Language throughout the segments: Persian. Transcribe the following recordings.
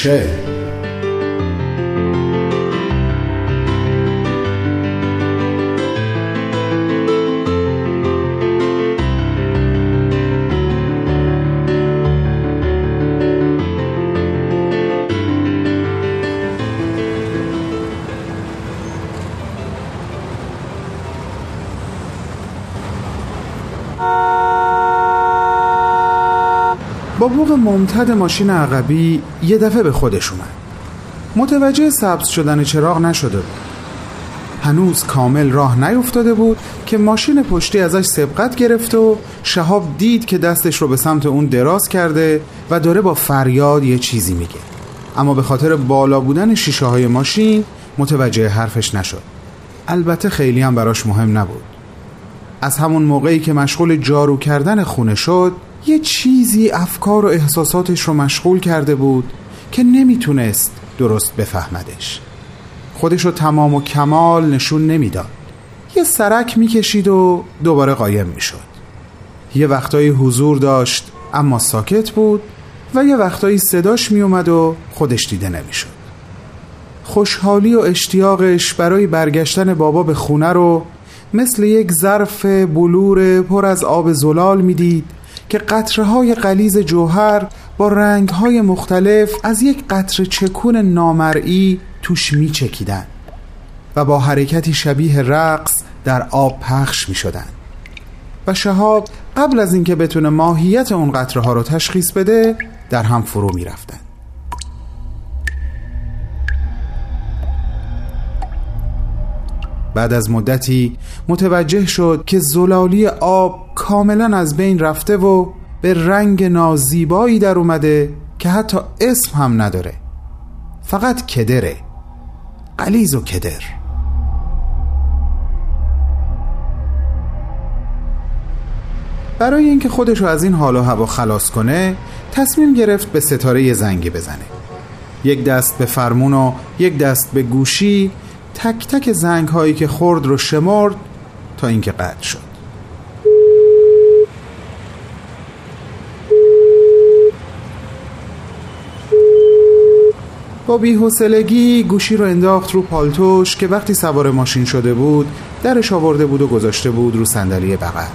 Che. با بوغ ممتد ماشین عقبی یه دفعه به خودش اومد. متوجه سبز شدن چراغ نشده بود. هنوز کامل راه نیفتاده بود که ماشین پشتی ازش سبقت گرفت و شهاب دید که دستش رو به سمت اون دراز کرده و داره با فریاد یه چیزی میگه. اما به خاطر بالا بودن شیشه های ماشین متوجه حرفش نشد. البته خیلی هم براش مهم نبود. از همون موقعی که مشغول جارو کردن خونه شد یه چیزی افکار و احساساتش رو مشغول کرده بود که نمی‌تونست درست بفهمدش. خودش رو تمام و کمال نشون نمی‌داد. یه سرک می‌کشید و دوباره قایم می‌شد. یه وقتایی حضور داشت اما ساکت بود و یه وقتایی صداش میومد و خودش دیده نمی‌شد. خوشحالی و اشتیاقش برای برگشتن بابا به خونه رو مثل یک ظرف بلور پر از آب زلال می‌دید که قطره های قلیز جوهر با رنگ های مختلف از یک قطره چکون نامرئی توش می چکیدن و با حرکتی شبیه رقص در آب پخش می شدن. و شهاب قبل از اینکه بتونه ماهیت اون قطره ها رو تشخیص بده در هم فرو می رفتن. بعد از مدتی متوجه شد که زلالی آب کاملا از بین رفته و به رنگ نازیبایی در اومده که حتی اسم هم نداره. فقط کدره. قلیز و کدر. برای اینکه خودشو از این حال و هوا خلاص کنه تصمیم گرفت به ستاره زنگی بزنه. یک دست به فرمون و یک دست به گوشی تک تک زنگ هایی که خورد رو شمرد تا اینکه قطع شد. با بیحسلگی گوشی رو انداخت رو پالتوش که وقتی سوار ماشین شده بود درش آورده بود و گذاشته بود رو صندلی بغل.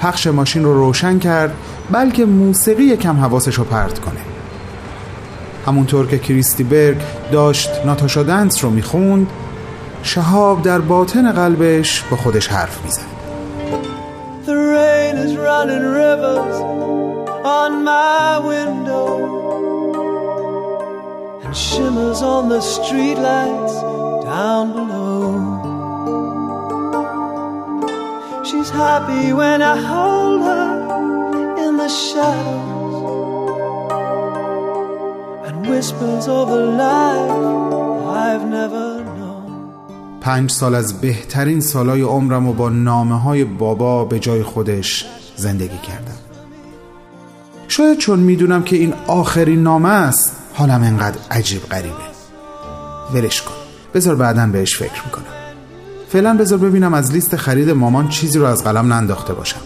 پخش ماشین رو روشن کرد بلکه موسیقی یکم حواسش رو پرت کنه. همونطور که کریستی برگ داشت ناتاشا دنس رو می‌خوند شهاب در باطن قلبش با خودش حرف می‌زد shimmers on the streetlights down below She's happy when I hold her in the shadows And whispers of life I've never پنج سال از بهترین سالای عمرم و با نامه های بابا به جای خودش زندگی کردم. شاید چون می‌دونم که این آخرین نامه است حالم انقدر عجیب غریبه. ولش کن. بذار بعدا بهش فکر می‌کنم. فعلا بذار ببینم از لیست خرید مامان چیزی رو از قلم ننداخته باشم.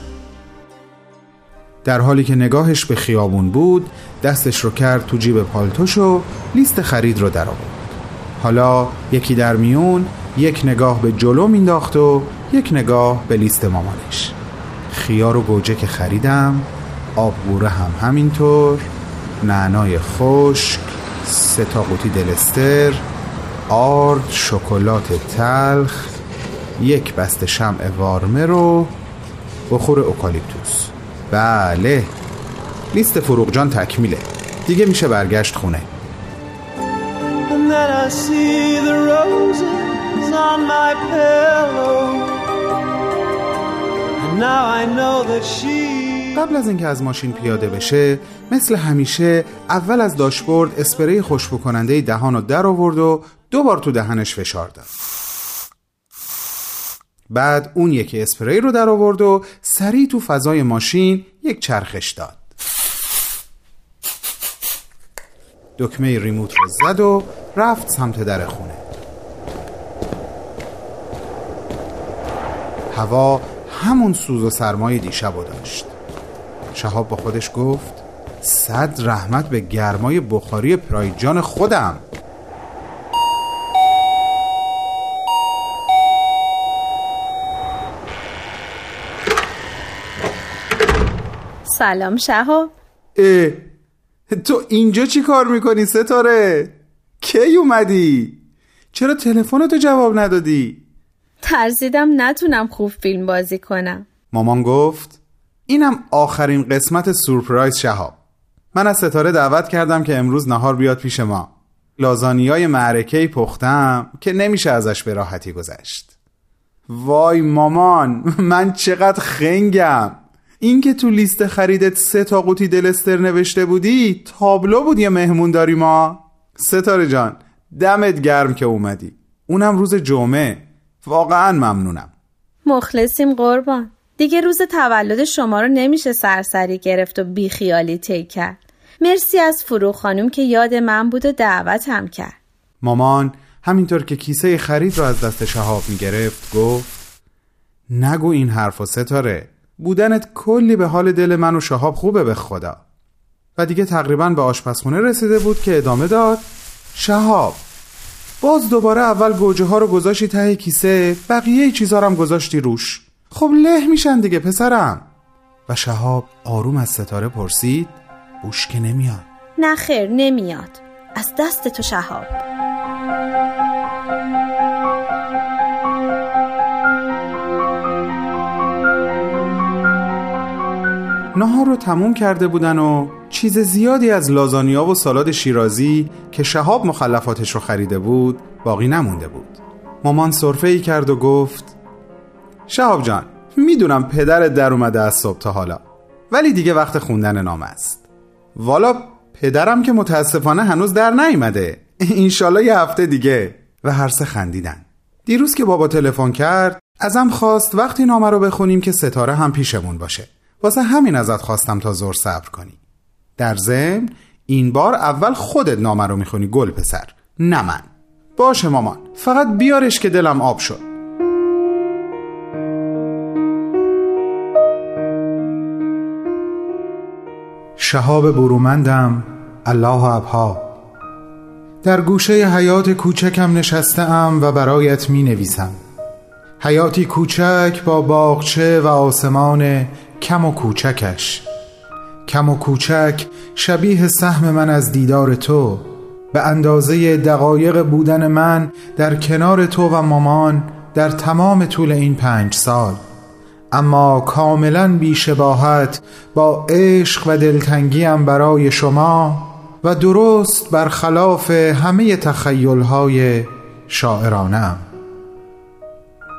در حالی که نگاهش به خیابون بود دستش رو کرد تو جیب پالتوش و لیست خرید رو در آورد. حالا یکی در میون یک نگاه به جلو مینداخت و یک نگاه به لیست مامانش. خیار و گوجه که خریدم آبگوره هم همینطور نعنای خشک سه تا قوطی دلستر آرد شکلات تلخ یک بسته شمع وارمه رو بخور اوکالیپتوس بله. لیست فروغ جان تکمیله. دیگه میشه برگشت خونه. قبل از اینکه از ماشین پیاده بشه مثل همیشه اول از داشبورد اسپری خوشبو کننده دهان رو در آورد و دو بار تو دهنش فشار داد. بعد اون یکی اسپری رو در آورد و سریع تو فضای ماشین یک چرخش داد. دکمه ریموت رو زد و رفت سمت در خونه. هوا همون سوز و سرمای دیشب رو داشت. شهاب با خودش گفت صد رحمت به گرمای بخاری پرایجان خودم. سلام شهاب اه تو اینجا چی کار می‌کنی ستاره؟ کی اومدی؟ چرا تلفنتو جواب ندادی؟ ترسیدم نتونم خوب فیلم بازی کنم مامان گفت اینم آخرین قسمت سورپرایز شهاب من از ستاره دعوت کردم که امروز نهار بیاد پیش ما لازانیای معرکه پختم که نمیشه ازش به راحتی گذشت وای مامان من چقدر خنگم این که تو لیست خریدت سه تا قوطی دلستر نوشته بودی تابلو بود یه مهمون داری ما. ستاره جان دمت گرم که اومدی. اونم روز جمعه. واقعا ممنونم. مخلصیم قربان. دیگه روز تولد شما رو نمیشه سرسری گرفت و بیخیالی طی کرد. مرسی از فرو خانم که یاد من بود و دعوتم کرد. مامان همینطور که کیسه خرید رو از دست شهاب می‌گرفت گفت نگو این حرف و ستاره. بودنت کلی به حال دل من و شهاب خوبه به خدا. و دیگه تقریبا به آشپزخونه رسیده بود که ادامه داد شهاب باز دوباره اول گوجه ها رو گذاشتی ته کیسه بقیه چیزا هم گذاشتی روش. خب له میشن دیگه پسرم. و شهاب آروم از ستاره پرسید بوش که نمیاد. نه خیر نمیاد. از دست تو شهاب. نهار رو تموم کرده بودن و چیز زیادی از لازانیا و سالاد شیرازی که شهاب مخلفاتش رو خریده بود باقی نمونده بود. مامان صرفه ای کرد و گفت شهاب جان می‌دونم پدرت در اومده از صبح تا حالا ولی دیگه وقت خوندن نام است. والا پدرم که متاسفانه هنوز در نیومده اینشالله یه هفته دیگه. و هر سه خندیدن. دیروز که بابا تلفن کرد ازم خواست وقتی نامه رو بخونیم که ستاره هم پیشمون باشه. واسه همین ازت خواستم تا زور صبر کنی. در ضمن این بار اول خودت نامه رو می‌خونی گل پسر. نه من. باشه مامان. فقط بیارش که دلم آب شد. شهاب برومندم الله ابها. در گوشه حیات کوچکم نشستم و برایت می نویسم حیاتی کوچک با باغچه و آسمان کم و کوچکش. کم و کوچک شبیه سهم من از دیدار تو به اندازه دقایق بودن من در کنار تو و مامان در تمام طول این پنج سال. اما کاملا بیشباهت با عشق و دلتنگیم برای شما و درست برخلاف همه تخیلهای شاعرانم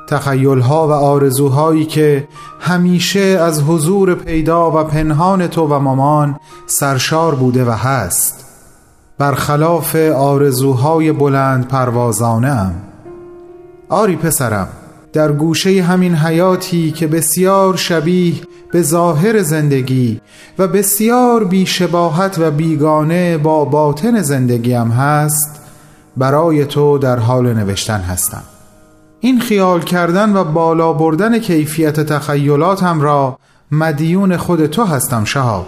تخیلها و آرزوهایی که همیشه از حضور پیدا و پنهان تو و مامان سرشار بوده و هست برخلاف آرزوهای بلند پروازانه آری پسرم در گوشه همین حیاتی که بسیار شبیه به ظاهر زندگی و بسیار بیشباهت و بیگانه با باطن زندگیم هست برای تو در حال نوشتن هستم. این خیال کردن و بالا بردن کیفیت تخیلاتم را مدیون خود تو هستم شهاب.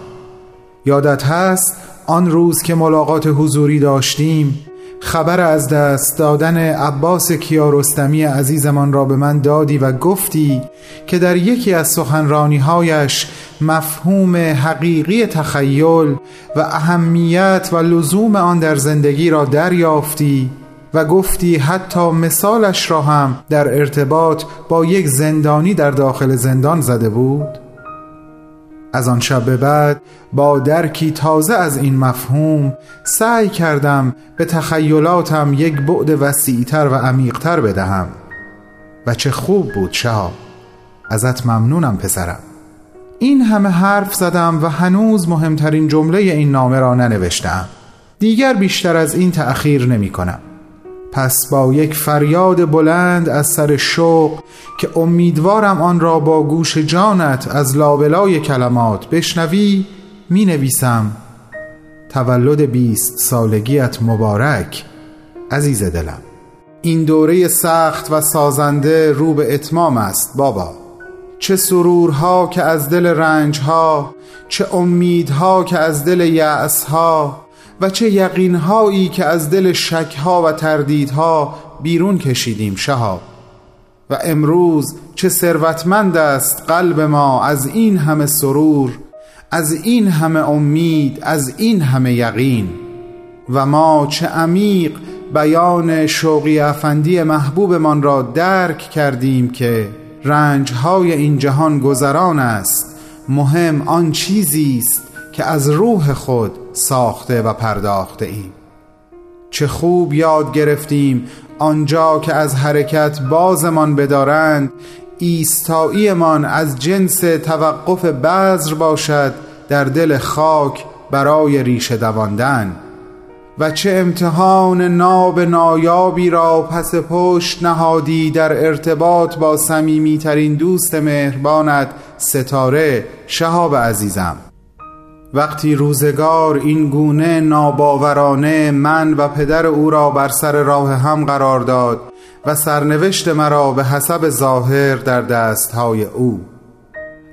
یادت هست آن روز که ملاقات حضوری داشتیم؟ خبر از دست دادن عباس کیارستمی عزیزمان را به من دادی و گفتی که در یکی از سخنرانیهایش مفهوم حقیقی تخیل و اهمیت و لزوم آن در زندگی را دریافتی. و گفتی حتی مثالش را هم در ارتباط با یک زندانی در داخل زندان زده بود؟ از آن شب به بعد با درکی تازه از این مفهوم سعی کردم به تخیلاتم یک بعد وسیعتر و عمیقتر بدهم. و چه خوب بود شهاب. ازت ممنونم پسرم. این همه حرف زدم و هنوز مهمترین جمله این نامه را ننوشتم. دیگر بیشتر از این تأخیر نمی کنم. پس با یک فریاد بلند از سر شوق که امیدوارم آن را با گوش جانت از لابلای کلمات بشنوی می نویسم تولد بیست سالگیت مبارک عزیز دلم. این دوره سخت و سازنده رو به اتمام است بابا. چه سرورها که از دل رنجها چه امیدها که از دل یأسها و چه یقینهایی که از دل شکها و تردیدها بیرون کشیدیم شهاب. و امروز چه ثروتمند است قلب ما از این همه سرور از این همه امید از این همه یقین. و ما چه عمیق بیان شوقی افندی محبوبمان را درک کردیم که رنجهای این جهان گذران است. مهم آن چیزی است که از روح خود ساخته و پرداخته ایم چه خوب یاد گرفتیم آنجا که از حرکت بازمان بدارند ایستاییمان از جنس توقف بذر باشد در دل خاک برای ریشه دواندن. و چه امتحان ناب نایابی را پس پشت نهادی در ارتباط با صمیمیترین دوست مهربانت ستاره شهاب عزیزم. وقتی روزگار این گونه ناباورانه من و پدر او را بر سر راه هم قرار داد و سرنوشت مرا به حسب ظاهر در دستهای او.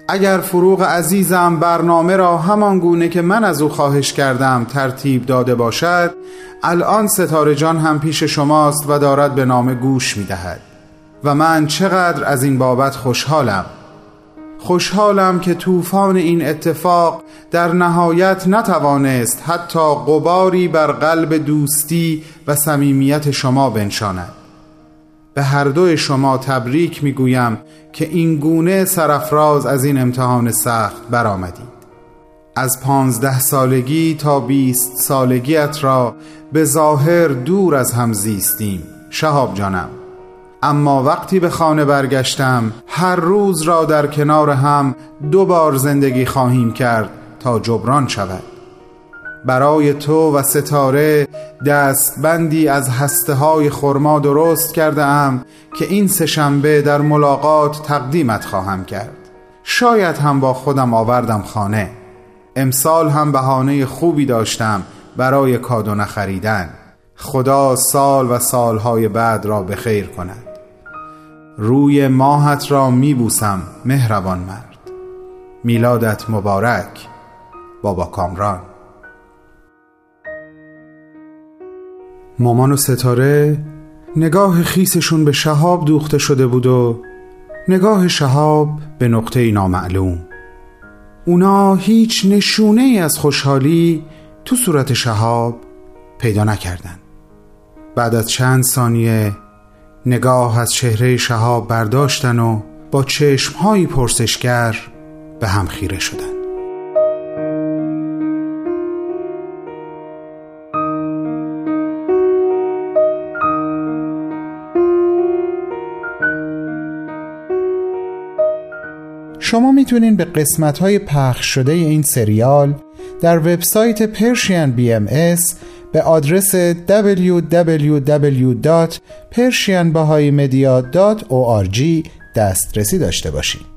اگر فروغ عزیزم برنامه را همان گونه که من از او خواهش کردم ترتیب داده باشد الان ستاره جان هم پیش شماست و دارد به نام گوش می دهد و من چقدر از این بابت خوشحالم. خوشحالم که طوفان این اتفاق در نهایت نتوانست حتی قباری بر قلب دوستی و صمیمیت شما بنشاند. به هر دوی شما تبریک می‌گویم که این گونه سرفراز از این امتحان سخت برآمدید. از پانزده سالگی تا بیست سالگیت را به ظاهر دور از هم زیستیم شهاب جانم. اما وقتی به خانه برگشتم هر روز را در کنار هم دو بار زندگی خواهیم کرد تا جبران شود. برای تو و ستاره دستبندی از هسته های خرما درست کرده ام که این سهشنبه در ملاقات تقدیمت خواهم کرد. شاید هم با خودم آوردم خانه. امسال هم بهانه خوبی داشتم برای کادو نخریدن. خدا سال و سالهای بعد را به خیر کند. روی ماهت را میبوسم مهربان مرد. میلادت مبارک بابا کامران. مامان و ستاره نگاه خیسشون به شهاب دوخته شده بود و نگاه شهاب به نقطه نامعلوم. اونا هیچ نشونه ای از خوشحالی تو صورت شهاب پیدا نکردن. بعد از چند ثانیه نگاه از چهره شهاب برداشتن و با چشمهایی پرسشگر به هم خیره شدن. شما می‌تونین به قسمت های پخش شده این سریال در وبسایت پرشین اس به آدرس www.persianbahaimedia.org دسترسی داشته باشید